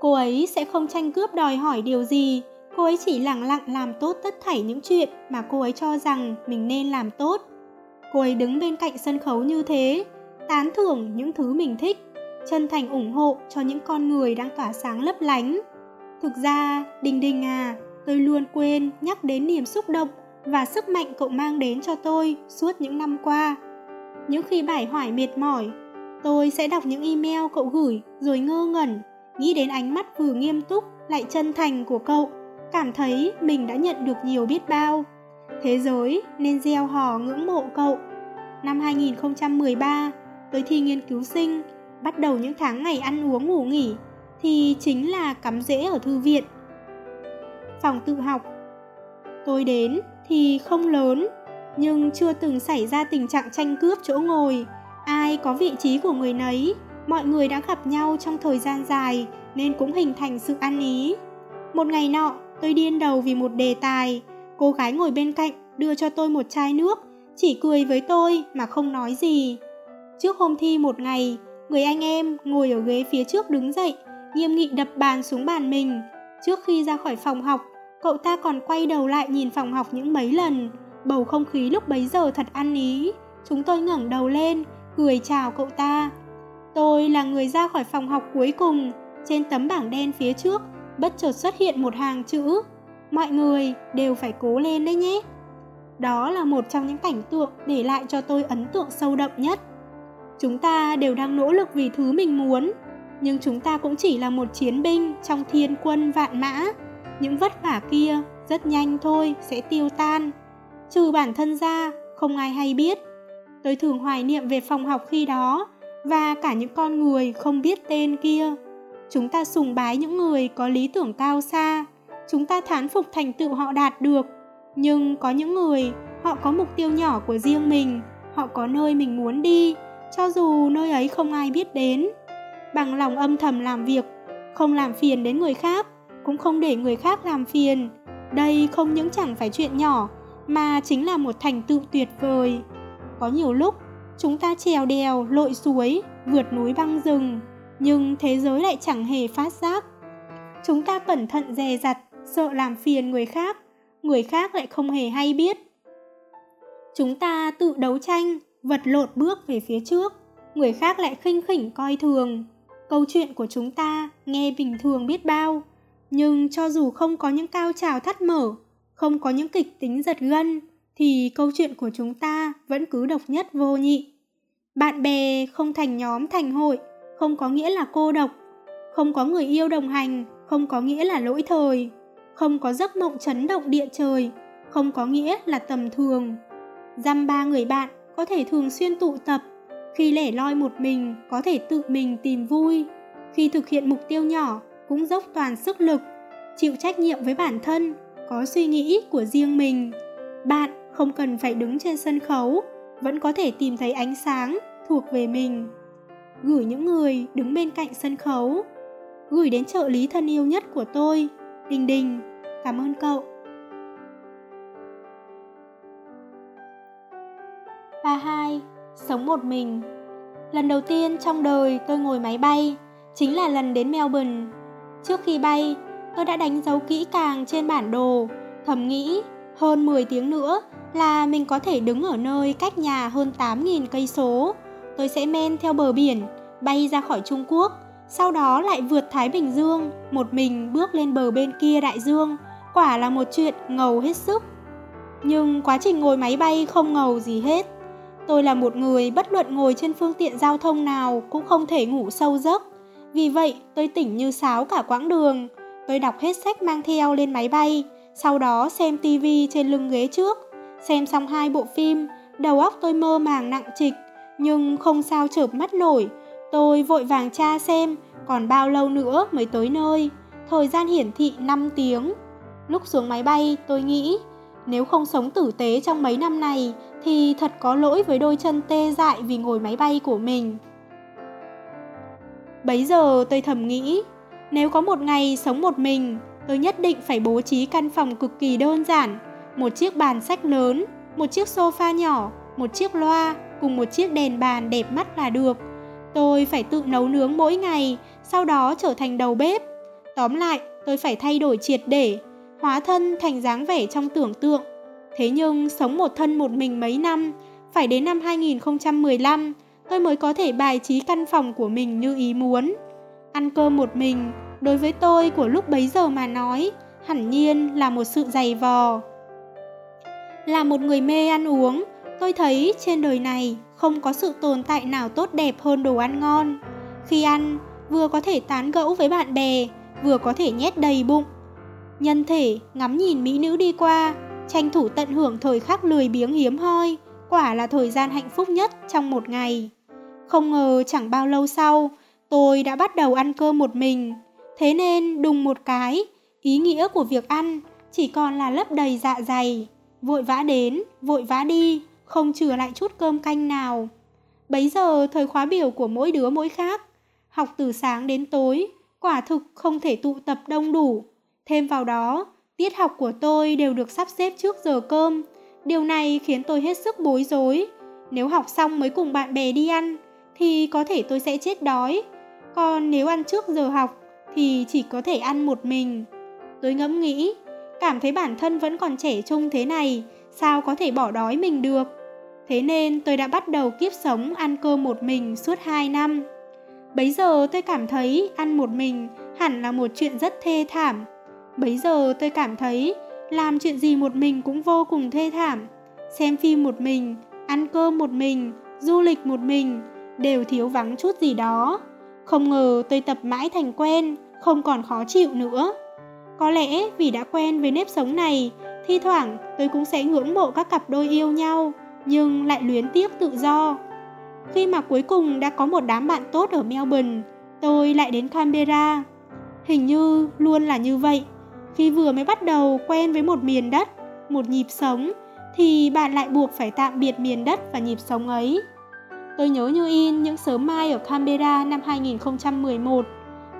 Cô ấy sẽ không tranh cướp đòi hỏi điều gì, cô ấy chỉ lặng lặng làm tốt tất thảy những chuyện mà cô ấy cho rằng mình nên làm tốt. Cô ấy đứng bên cạnh sân khấu như thế, tán thưởng những thứ mình thích, chân thành ủng hộ cho những con người đang tỏa sáng lấp lánh. Thực ra, Đình Đình à, tôi luôn quên nhắc đến niềm xúc động và sức mạnh cậu mang đến cho tôi suốt những năm qua. Những khi bải hoải mệt mỏi, tôi sẽ đọc những email cậu gửi rồi ngơ ngẩn, nghĩ đến ánh mắt vừa nghiêm túc lại chân thành của cậu, cảm thấy mình đã nhận được nhiều biết bao. Thế giới nên gieo hò ngưỡng mộ cậu. Năm 2013, tôi thi nghiên cứu sinh, bắt đầu những tháng ngày ăn uống ngủ nghỉ, thì chính là cắm rễ ở thư viện. Phòng tự học Tôi đến thì không lớn, nhưng chưa từng xảy ra tình trạng tranh cướp chỗ ngồi. Ai có vị trí của người nấy, mọi người đã gặp nhau trong thời gian dài nên cũng hình thành sự ăn ý. Một ngày nọ, tôi điên đầu vì một đề tài. Cô gái ngồi bên cạnh đưa cho tôi một chai nước, chỉ cười với tôi mà không nói gì. Trước hôm thi một ngày, người anh em ngồi ở ghế phía trước đứng dậy, nghiêm nghị đập bàn xuống bàn mình. Trước khi ra khỏi phòng học, cậu ta còn quay đầu lại nhìn phòng học những mấy lần. Bầu không khí lúc bấy giờ thật ăn ý. Chúng tôi ngẩng đầu lên, cười chào cậu ta. Tôi là người ra khỏi phòng học cuối cùng. Trên tấm bảng đen phía trước bất chợt xuất hiện một hàng chữ. Mọi người đều phải cố lên đấy nhé. Đó là một trong những cảnh tượng để lại cho tôi ấn tượng sâu đậm nhất. Chúng ta đều đang nỗ lực vì thứ mình muốn, nhưng chúng ta cũng chỉ là một chiến binh trong thiên quân vạn mã. Những vất vả kia rất nhanh thôi sẽ tiêu tan. Trừ bản thân ra, không ai hay biết. Tôi thường hoài niệm về phòng học khi đó và cả những con người không biết tên kia chúng ta sùng bái những người có lý tưởng cao xa. Chúng ta thán phục thành tựu họ đạt được. Nhưng có những người, họ có mục tiêu nhỏ của riêng mình. Họ có nơi mình muốn đi, cho dù nơi ấy không ai biết đến. Bằng lòng âm thầm làm việc, không làm phiền đến người khác, cũng không để người khác làm phiền. Đây không những chẳng phải chuyện nhỏ, mà chính là một thành tựu tuyệt vời. Có nhiều lúc, chúng ta trèo đèo, lội suối, vượt núi băng rừng nhưng thế giới lại chẳng hề phát giác. Chúng ta cẩn thận dè dặt, sợ làm phiền người khác người khác lại không hề hay biết. Chúng ta tự đấu tranh, vật lộn bước về phía trước, người khác lại khinh khỉnh coi thường. Câu chuyện của chúng ta nghe bình thường biết bao, nhưng cho dù không có những cao trào thắt mở, không có những kịch tính giật gân, thì câu chuyện của chúng ta vẫn cứ độc nhất vô nhị. Bạn bè không thành nhóm thành hội không có nghĩa là cô độc, không có người yêu đồng hành, không có nghĩa là lỗi thời, không có giấc mộng chấn động địa trời, không có nghĩa là tầm thường. Dăm ba người bạn có thể thường xuyên tụ tập, khi lẻ loi một mình có thể tự mình tìm vui. Khi thực hiện mục tiêu nhỏ cũng dốc toàn sức lực, chịu trách nhiệm với bản thân, có suy nghĩ của riêng mình. Bạn không cần phải đứng trên sân khấu, vẫn có thể tìm thấy ánh sáng thuộc về mình gửi những người đứng bên cạnh sân khấu. Gửi đến trợ lý thân yêu nhất của tôi, đình đình. Cảm ơn cậu. Ba hai, sống một mình. Lần đầu tiên trong đời tôi ngồi máy bay, chính là lần đến melbourne. Trước khi bay, tôi đã đánh dấu kỹ càng trên bản đồ, thầm nghĩ hơn 10 tiếng nữa là mình có thể đứng ở nơi cách nhà hơn 8.000 cây số. Tôi sẽ men theo bờ biển, bay ra khỏi Trung Quốc, sau đó lại vượt Thái Bình Dương, một mình bước lên bờ bên kia đại dương. Quả là một chuyện ngầu hết sức. Nhưng quá trình ngồi máy bay không ngầu gì hết. Tôi là một người bất luận ngồi trên phương tiện giao thông nào cũng không thể ngủ sâu giấc. Vì vậy, tôi tỉnh như sáo cả quãng đường. Tôi đọc hết sách mang theo lên máy bay, sau đó xem tivi trên lưng ghế trước. Xem xong hai bộ phim, đầu óc tôi mơ màng nặng trịch, nhưng không sao chợp mắt nổi. Tôi vội vàng tra xem còn bao lâu nữa mới tới nơi. Thời gian hiển thị 5 tiếng. Lúc xuống máy bay, tôi nghĩ nếu không sống tử tế trong mấy năm này thì thật có lỗi với đôi chân tê dại vì ngồi máy bay của mình. Bấy giờ tôi thầm nghĩ, nếu có một ngày sống một mình, tôi nhất định phải bố trí căn phòng cực kỳ đơn giản, một chiếc bàn sách lớn, một chiếc sofa nhỏ, một chiếc loa cùng một chiếc đèn bàn đẹp mắt là được. Tôi phải tự nấu nướng mỗi ngày, sau đó trở thành đầu bếp. Tóm lại, tôi phải thay đổi triệt để, hóa thân thành dáng vẻ trong tưởng tượng. Thế nhưng sống một thân một mình mấy năm, phải đến năm 2015 tôi mới có thể bài trí căn phòng của mình như ý muốn. Ăn cơm một mình, đối với tôi của lúc bấy giờ mà nói, hẳn nhiên là một sự dày vò. Là một người mê ăn uống, tôi thấy trên đời này không có sự tồn tại nào tốt đẹp hơn đồ ăn ngon. Khi ăn, vừa có thể tán gẫu với bạn bè, vừa có thể nhét đầy bụng. Nhân thể ngắm nhìn mỹ nữ đi qua, tranh thủ tận hưởng thời khắc lười biếng hiếm hoi, quả là thời gian hạnh phúc nhất trong một ngày. Không ngờ chẳng bao lâu sau, tôi đã bắt đầu ăn cơm một mình. Thế nên đùng một cái, ý nghĩa của việc ăn chỉ còn là lấp đầy dạ dày, vội vã đến, vội vã đi, không chừa lại chút cơm canh nào. Bấy giờ thời khóa biểu của mỗi đứa mỗi khác, học từ sáng đến tối, quả thực không thể tụ tập đông đủ. Thêm vào đó, tiết học của tôi đều được sắp xếp trước giờ cơm. Điều này khiến tôi hết sức bối rối. Nếu học xong mới cùng bạn bè đi ăn, thì có thể tôi sẽ chết đói. Còn nếu ăn trước giờ học, thì chỉ có thể ăn một mình. Tôi ngẫm nghĩ, cảm thấy bản thân vẫn còn trẻ trung thế này, sao có thể bỏ đói mình được. Thế nên tôi đã bắt đầu kiếp sống ăn cơm một mình suốt 2 năm. Bấy giờ tôi cảm thấy ăn một mình hẳn là một chuyện rất thê thảm. Bấy giờ tôi cảm thấy làm chuyện gì một mình cũng vô cùng thê thảm. Xem phim một mình, ăn cơm một mình, du lịch một mình, đều thiếu vắng chút gì đó. Không ngờ tôi tập mãi thành quen, không còn khó chịu nữa. Có lẽ vì đã quen với nếp sống này, thi thoảng tôi cũng sẽ ngưỡng mộ các cặp đôi yêu nhau, nhưng lại luyến tiếc tự do. Khi mà cuối cùng đã có một đám bạn tốt ở Melbourne, tôi lại đến Canberra. Hình như luôn là như vậy. Khi vừa mới bắt đầu quen với một miền đất, một nhịp sống, thì bạn lại buộc phải tạm biệt miền đất và nhịp sống ấy. Tôi nhớ như in những sớm mai ở Canberra năm 2011.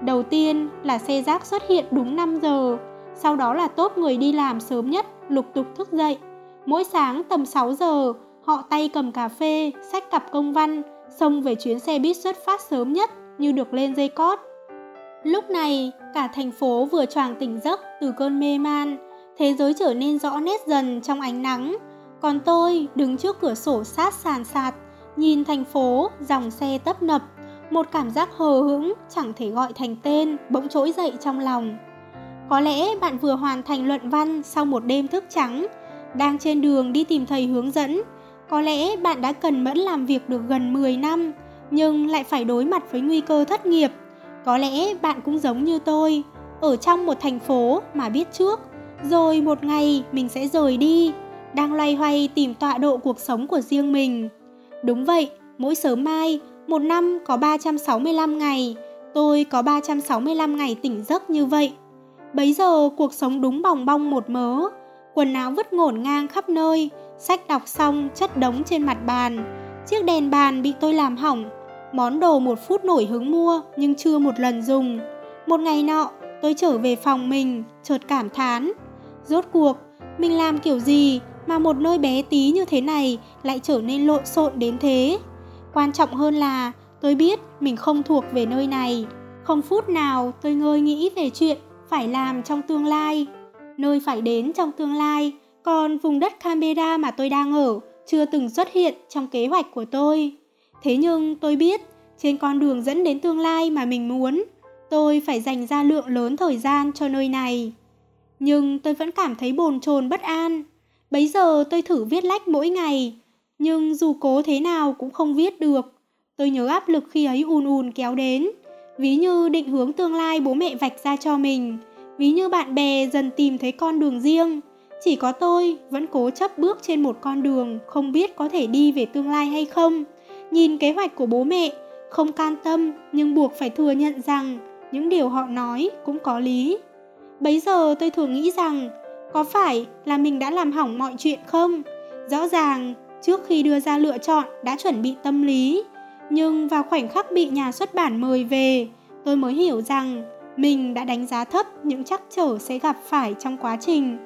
Đầu tiên là xe rác xuất hiện đúng 5 giờ, sau đó là tốt người đi làm sớm nhất lục tục thức dậy. Mỗi sáng tầm 6 giờ, họ tay cầm cà phê, sách cặp công văn, xông về chuyến xe buýt xuất phát sớm nhất như được lên dây cót. Lúc này, cả thành phố vừa choàng tỉnh giấc từ cơn mê man, thế giới trở nên rõ nét dần trong ánh nắng. Còn tôi đứng trước cửa sổ sát sàn sạt, nhìn thành phố, dòng xe tấp nập, một cảm giác hờ hững chẳng thể gọi thành tên bỗng trỗi dậy trong lòng. Có lẽ bạn vừa hoàn thành luận văn sau một đêm thức trắng, đang trên đường đi tìm thầy hướng dẫn. Có lẽ bạn đã cần mẫn làm việc được gần 10 năm, nhưng lại phải đối mặt với nguy cơ thất nghiệp. Có lẽ bạn cũng giống như tôi, ở trong một thành phố mà biết trước, rồi một ngày mình sẽ rời đi, đang loay hoay tìm tọa độ cuộc sống của riêng mình. Đúng vậy, mỗi sớm mai, một năm có 365 ngày, tôi có 365 ngày tỉnh giấc như vậy. Bấy giờ cuộc sống đúng bòng bong một mớ, quần áo vứt ngổn ngang khắp nơi, sách đọc xong chất đống trên mặt bàn. Chiếc đèn bàn bị tôi làm hỏng, món đồ một phút nổi hứng mua nhưng chưa một lần dùng. Một ngày nọ, tôi trở về phòng mình, chợt cảm thán. Rốt cuộc, mình làm kiểu gì mà một nơi bé tí như thế này lại trở nên lộn xộn đến thế? Quan trọng hơn là tôi biết mình không thuộc về nơi này. Không phút nào tôi ngơi nghĩ về chuyện phải làm trong tương lai, nơi phải đến trong tương lai, còn vùng đất Canberra mà tôi đang ở chưa từng xuất hiện trong kế hoạch của tôi. Thế nhưng tôi biết, trên con đường dẫn đến tương lai mà mình muốn, tôi phải dành ra lượng lớn thời gian cho nơi này. Nhưng tôi vẫn cảm thấy bồn chồn bất an. Bấy giờ tôi thử viết lách mỗi ngày, nhưng dù cố thế nào cũng không viết được. Tôi nhớ áp lực khi ấy ùn ùn kéo đến, ví như định hướng tương lai bố mẹ vạch ra cho mình, ví như bạn bè dần tìm thấy con đường riêng. Chỉ có tôi vẫn cố chấp bước trên một con đường không biết có thể đi về tương lai hay không. Nhìn kế hoạch của bố mẹ, không can tâm nhưng buộc phải thừa nhận rằng những điều họ nói cũng có lý. Bấy giờ tôi thường nghĩ rằng có phải là mình đã làm hỏng mọi chuyện không? Rõ ràng trước khi đưa ra lựa chọn đã chuẩn bị tâm lý, nhưng vào khoảnh khắc bị nhà xuất bản mời về, tôi mới hiểu rằng mình đã đánh giá thấp những trắc trở sẽ gặp phải trong quá trình.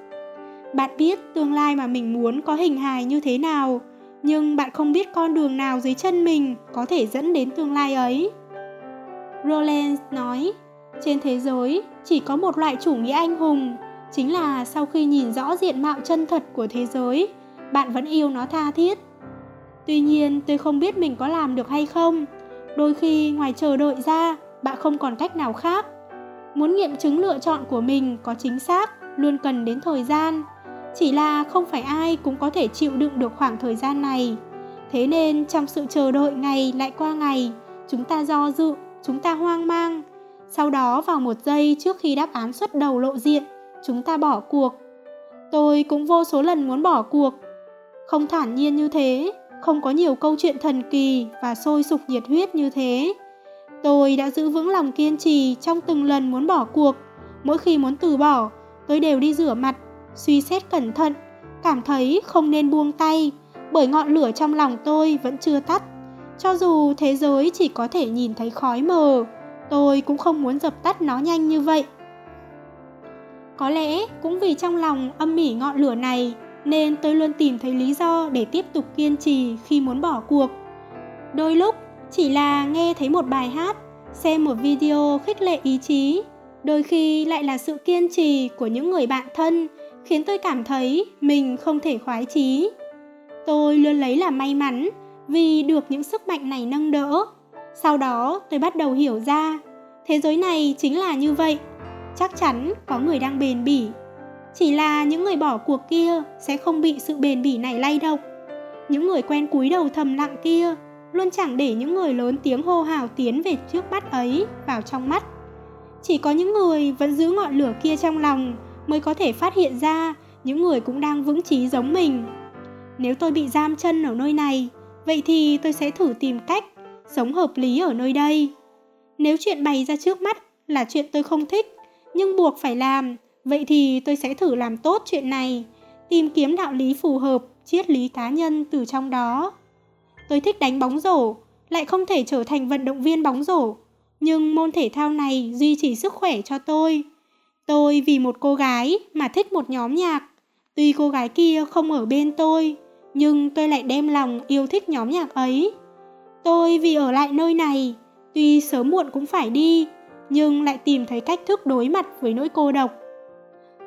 Bạn biết tương lai mà mình muốn có hình hài như thế nào, nhưng bạn không biết con đường nào dưới chân mình có thể dẫn đến tương lai ấy. Roland nói, trên thế giới chỉ có một loại chủ nghĩa anh hùng, chính là sau khi nhìn rõ diện mạo chân thật của thế giới, bạn vẫn yêu nó tha thiết. Tuy nhiên, tôi không biết mình có làm được hay không. Đôi khi ngoài chờ đợi ra, bạn không còn cách nào khác. Muốn nghiệm chứng lựa chọn của mình có chính xác, luôn cần đến thời gian. Chỉ là không phải ai cũng có thể chịu đựng được khoảng thời gian này. Thế nên trong sự chờ đợi ngày lại qua ngày, chúng ta do dự, chúng ta hoang mang. Sau đó vào một giây trước khi đáp án xuất đầu lộ diện, chúng ta bỏ cuộc. Tôi cũng vô số lần muốn bỏ cuộc, không thản nhiên như thế, không có nhiều câu chuyện thần kỳ và sôi sục nhiệt huyết như thế. Tôi đã giữ vững lòng kiên trì trong từng lần muốn bỏ cuộc. Mỗi khi muốn từ bỏ, tôi đều đi rửa mặt, suy xét cẩn thận, cảm thấy không nên buông tay, bởi ngọn lửa trong lòng tôi vẫn chưa tắt. Cho dù thế giới chỉ có thể nhìn thấy khói mờ, tôi cũng không muốn dập tắt nó nhanh như vậy. Có lẽ cũng vì trong lòng âm mỉ ngọn lửa này nên tôi luôn tìm thấy lý do để tiếp tục kiên trì khi muốn bỏ cuộc. Đôi lúc chỉ là nghe thấy một bài hát, xem một video khích lệ ý chí, đôi khi lại là sự kiên trì của những người bạn thân khiến tôi cảm thấy mình không thể khoái chí. Tôi luôn lấy làm may mắn vì được những sức mạnh này nâng đỡ. Sau đó tôi bắt đầu hiểu ra, thế giới này chính là như vậy chắc chắn có người đang bền bỉ chỉ là những người bỏ cuộc kia sẽ không bị sự bền bỉ này lay động. Những người quen cúi đầu thầm lặng kia luôn chẳng để những người lớn tiếng hô hào tiến về trước mắt ấy vào trong mắt. Chỉ có những người vẫn giữ ngọn lửa kia trong lòng mới có thể phát hiện ra những người cũng đang vững chí giống mình. Nếu tôi bị giam chân ở nơi này, vậy thì tôi sẽ thử tìm cách sống hợp lý ở nơi đây. Nếu chuyện bày ra trước mắt là chuyện tôi không thích, nhưng buộc phải làm vậy thì tôi sẽ thử làm tốt chuyện này, tìm kiếm đạo lý phù hợp, triết lý cá nhân từ trong đó. Tôi thích đánh bóng rổ, lại không thể trở thành vận động viên bóng rổ, nhưng môn thể thao này duy trì sức khỏe cho tôi. Tôi vì một cô gái mà thích một nhóm nhạc. Tuy cô gái kia không ở bên tôi, nhưng tôi lại đem lòng yêu thích nhóm nhạc ấy. Tôi vì ở lại nơi này, tuy sớm muộn cũng phải đi, nhưng lại tìm thấy cách thức đối mặt với nỗi cô độc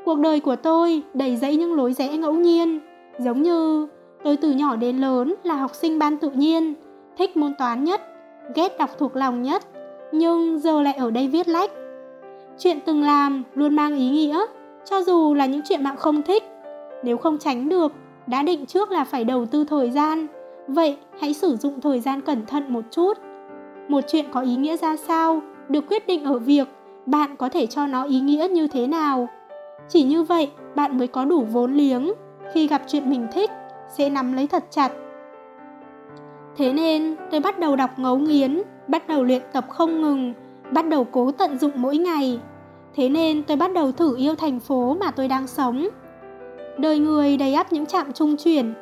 cuộc đời của tôi đầy dẫy những lối rẽ ngẫu nhiên. Giống như, tôi từ nhỏ đến lớn là học sinh ban tự nhiên, thích môn toán nhất, ghét đọc thuộc lòng nhất, nhưng giờ lại ở đây viết lách. Chuyện từng làm luôn mang ý nghĩa, cho dù là những chuyện bạn không thích. Nếu không tránh được, đã định trước là phải đầu tư thời gian, vậy hãy sử dụng thời gian cẩn thận một chút. Một chuyện có ý nghĩa ra sao được quyết định ở việc bạn có thể cho nó ý nghĩa như thế nào? Chỉ như vậy, bạn mới có đủ vốn liếng. Khi gặp chuyện mình thích, sẽ nắm lấy thật chặt. Thế nên, tôi bắt đầu đọc ngấu nghiến, bắt đầu luyện tập không ngừng, bắt đầu cố tận dụng mỗi ngày. Thế nên tôi bắt đầu thử yêu thành phố mà tôi đang sống. Đời người đầy ắp những trạm trung chuyển.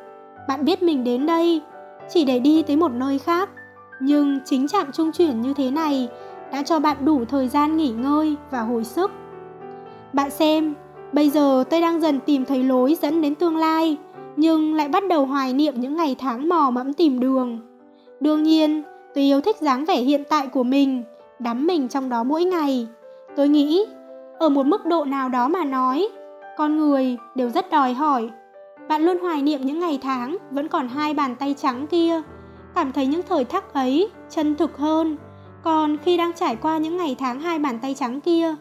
Bạn biết mình đến đây, chỉ để đi tới một nơi khác. Nhưng chính trạm trung chuyển như thế này đã cho bạn đủ thời gian nghỉ ngơi và hồi sức. Bạn xem bây giờ tôi đang dần tìm thấy lối dẫn đến tương lai, nhưng lại bắt đầu hoài niệm những ngày tháng mò mẫm tìm đường. Đương nhiên, tôi yêu thích dáng vẻ hiện tại của mình, đắm mình trong đó mỗi ngày. Tôi nghĩ, ở một mức độ nào đó mà nói, con người đều rất đòi hỏi. Bạn luôn hoài niệm những ngày tháng vẫn còn hai bàn tay trắng kia, cảm thấy những thời khắc ấy chân thực hơn. Còn khi đang trải qua những ngày tháng hai bàn tay trắng kia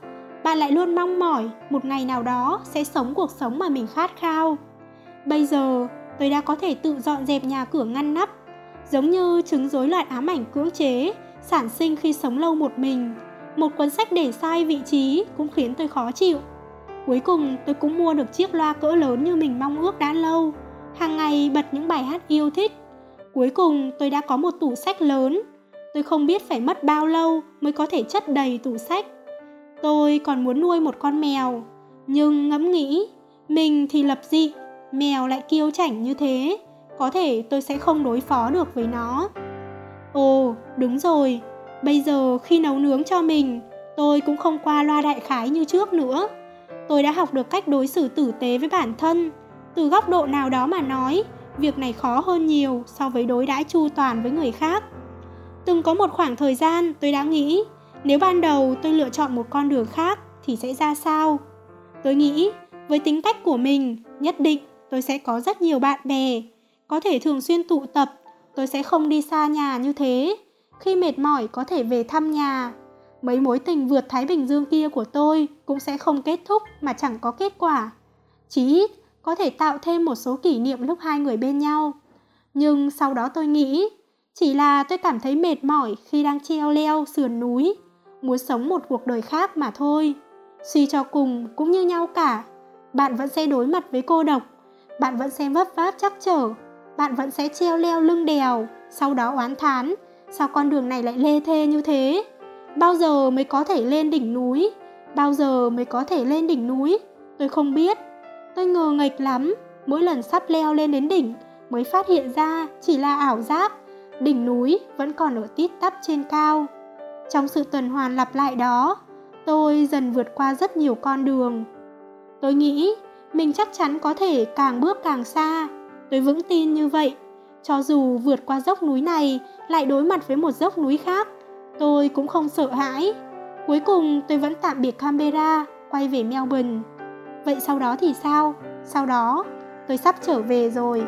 bạn lại luôn mong mỏi một ngày nào đó sẽ sống cuộc sống mà mình khát khao. Bây giờ, tôi đã có thể tự dọn dẹp nhà cửa ngăn nắp, giống như chứng rối loạn ám ảnh cưỡng chế, sản sinh khi sống lâu một mình. Một cuốn sách để sai vị trí cũng khiến tôi khó chịu. Cuối cùng, tôi cũng mua được chiếc loa cỡ lớn như mình mong ước đã lâu, hàng ngày bật những bài hát yêu thích. Cuối cùng, tôi đã có một tủ sách lớn. Tôi không biết phải mất bao lâu mới có thể chất đầy tủ sách tôi còn muốn nuôi một con mèo. Nhưng ngẫm nghĩ, mình thì lập dị, mèo lại kiêu chảnh như thế, có thể tôi sẽ không đối phó được với nó. Ồ, đúng rồi. Bây giờ khi nấu nướng cho mình, tôi cũng không qua loa đại khái như trước nữa. Tôi đã học được cách đối xử tử tế với bản thân. Từ góc độ nào đó mà nói, việc này khó hơn nhiều so với đối đãi chu toàn với người khác. Từng có một khoảng thời gian tôi đã nghĩ nếu ban đầu tôi lựa chọn một con đường khác thì sẽ ra sao? Tôi nghĩ, với tính cách của mình, nhất định tôi sẽ có rất nhiều bạn bè. Có thể thường xuyên tụ tập, tôi sẽ không đi xa nhà như thế. Khi mệt mỏi có thể về thăm nhà. Mấy mối tình vượt thái bình dương kia của tôi cũng sẽ không kết thúc mà chẳng có kết quả. Chí ít, có thể tạo thêm một số kỷ niệm lúc hai người bên nhau. Nhưng sau đó tôi nghĩ, chỉ là tôi cảm thấy mệt mỏi khi đang treo leo sườn núi muốn sống một cuộc đời khác mà thôi. Suy cho cùng, cũng như nhau cả, bạn vẫn sẽ đối mặt với cô độc, bạn vẫn sẽ vấp váp chắc trở, bạn vẫn sẽ treo leo lưng đèo, sau đó oán thán, sao con đường này lại lê thê như thế? Bao giờ mới có thể lên đỉnh núi? Bao giờ mới có thể lên đỉnh núi? Tôi không biết. Tôi ngờ nghệch lắm, mỗi lần sắp leo lên đến đỉnh, mới phát hiện ra chỉ là ảo giác. Đỉnh núi vẫn còn ở tít tắp trên cao trong sự tuần hoàn lặp lại đó, tôi dần vượt qua rất nhiều con đường. Tôi nghĩ mình chắc chắn có thể càng bước càng xa. Tôi vững tin như vậy. Cho dù vượt qua dốc núi này lại đối mặt với một dốc núi khác, tôi cũng không sợ hãi. Cuối cùng tôi vẫn tạm biệt canberra quay về melbourne. Vậy sau đó thì sao? Sau đó, tôi sắp trở về rồi.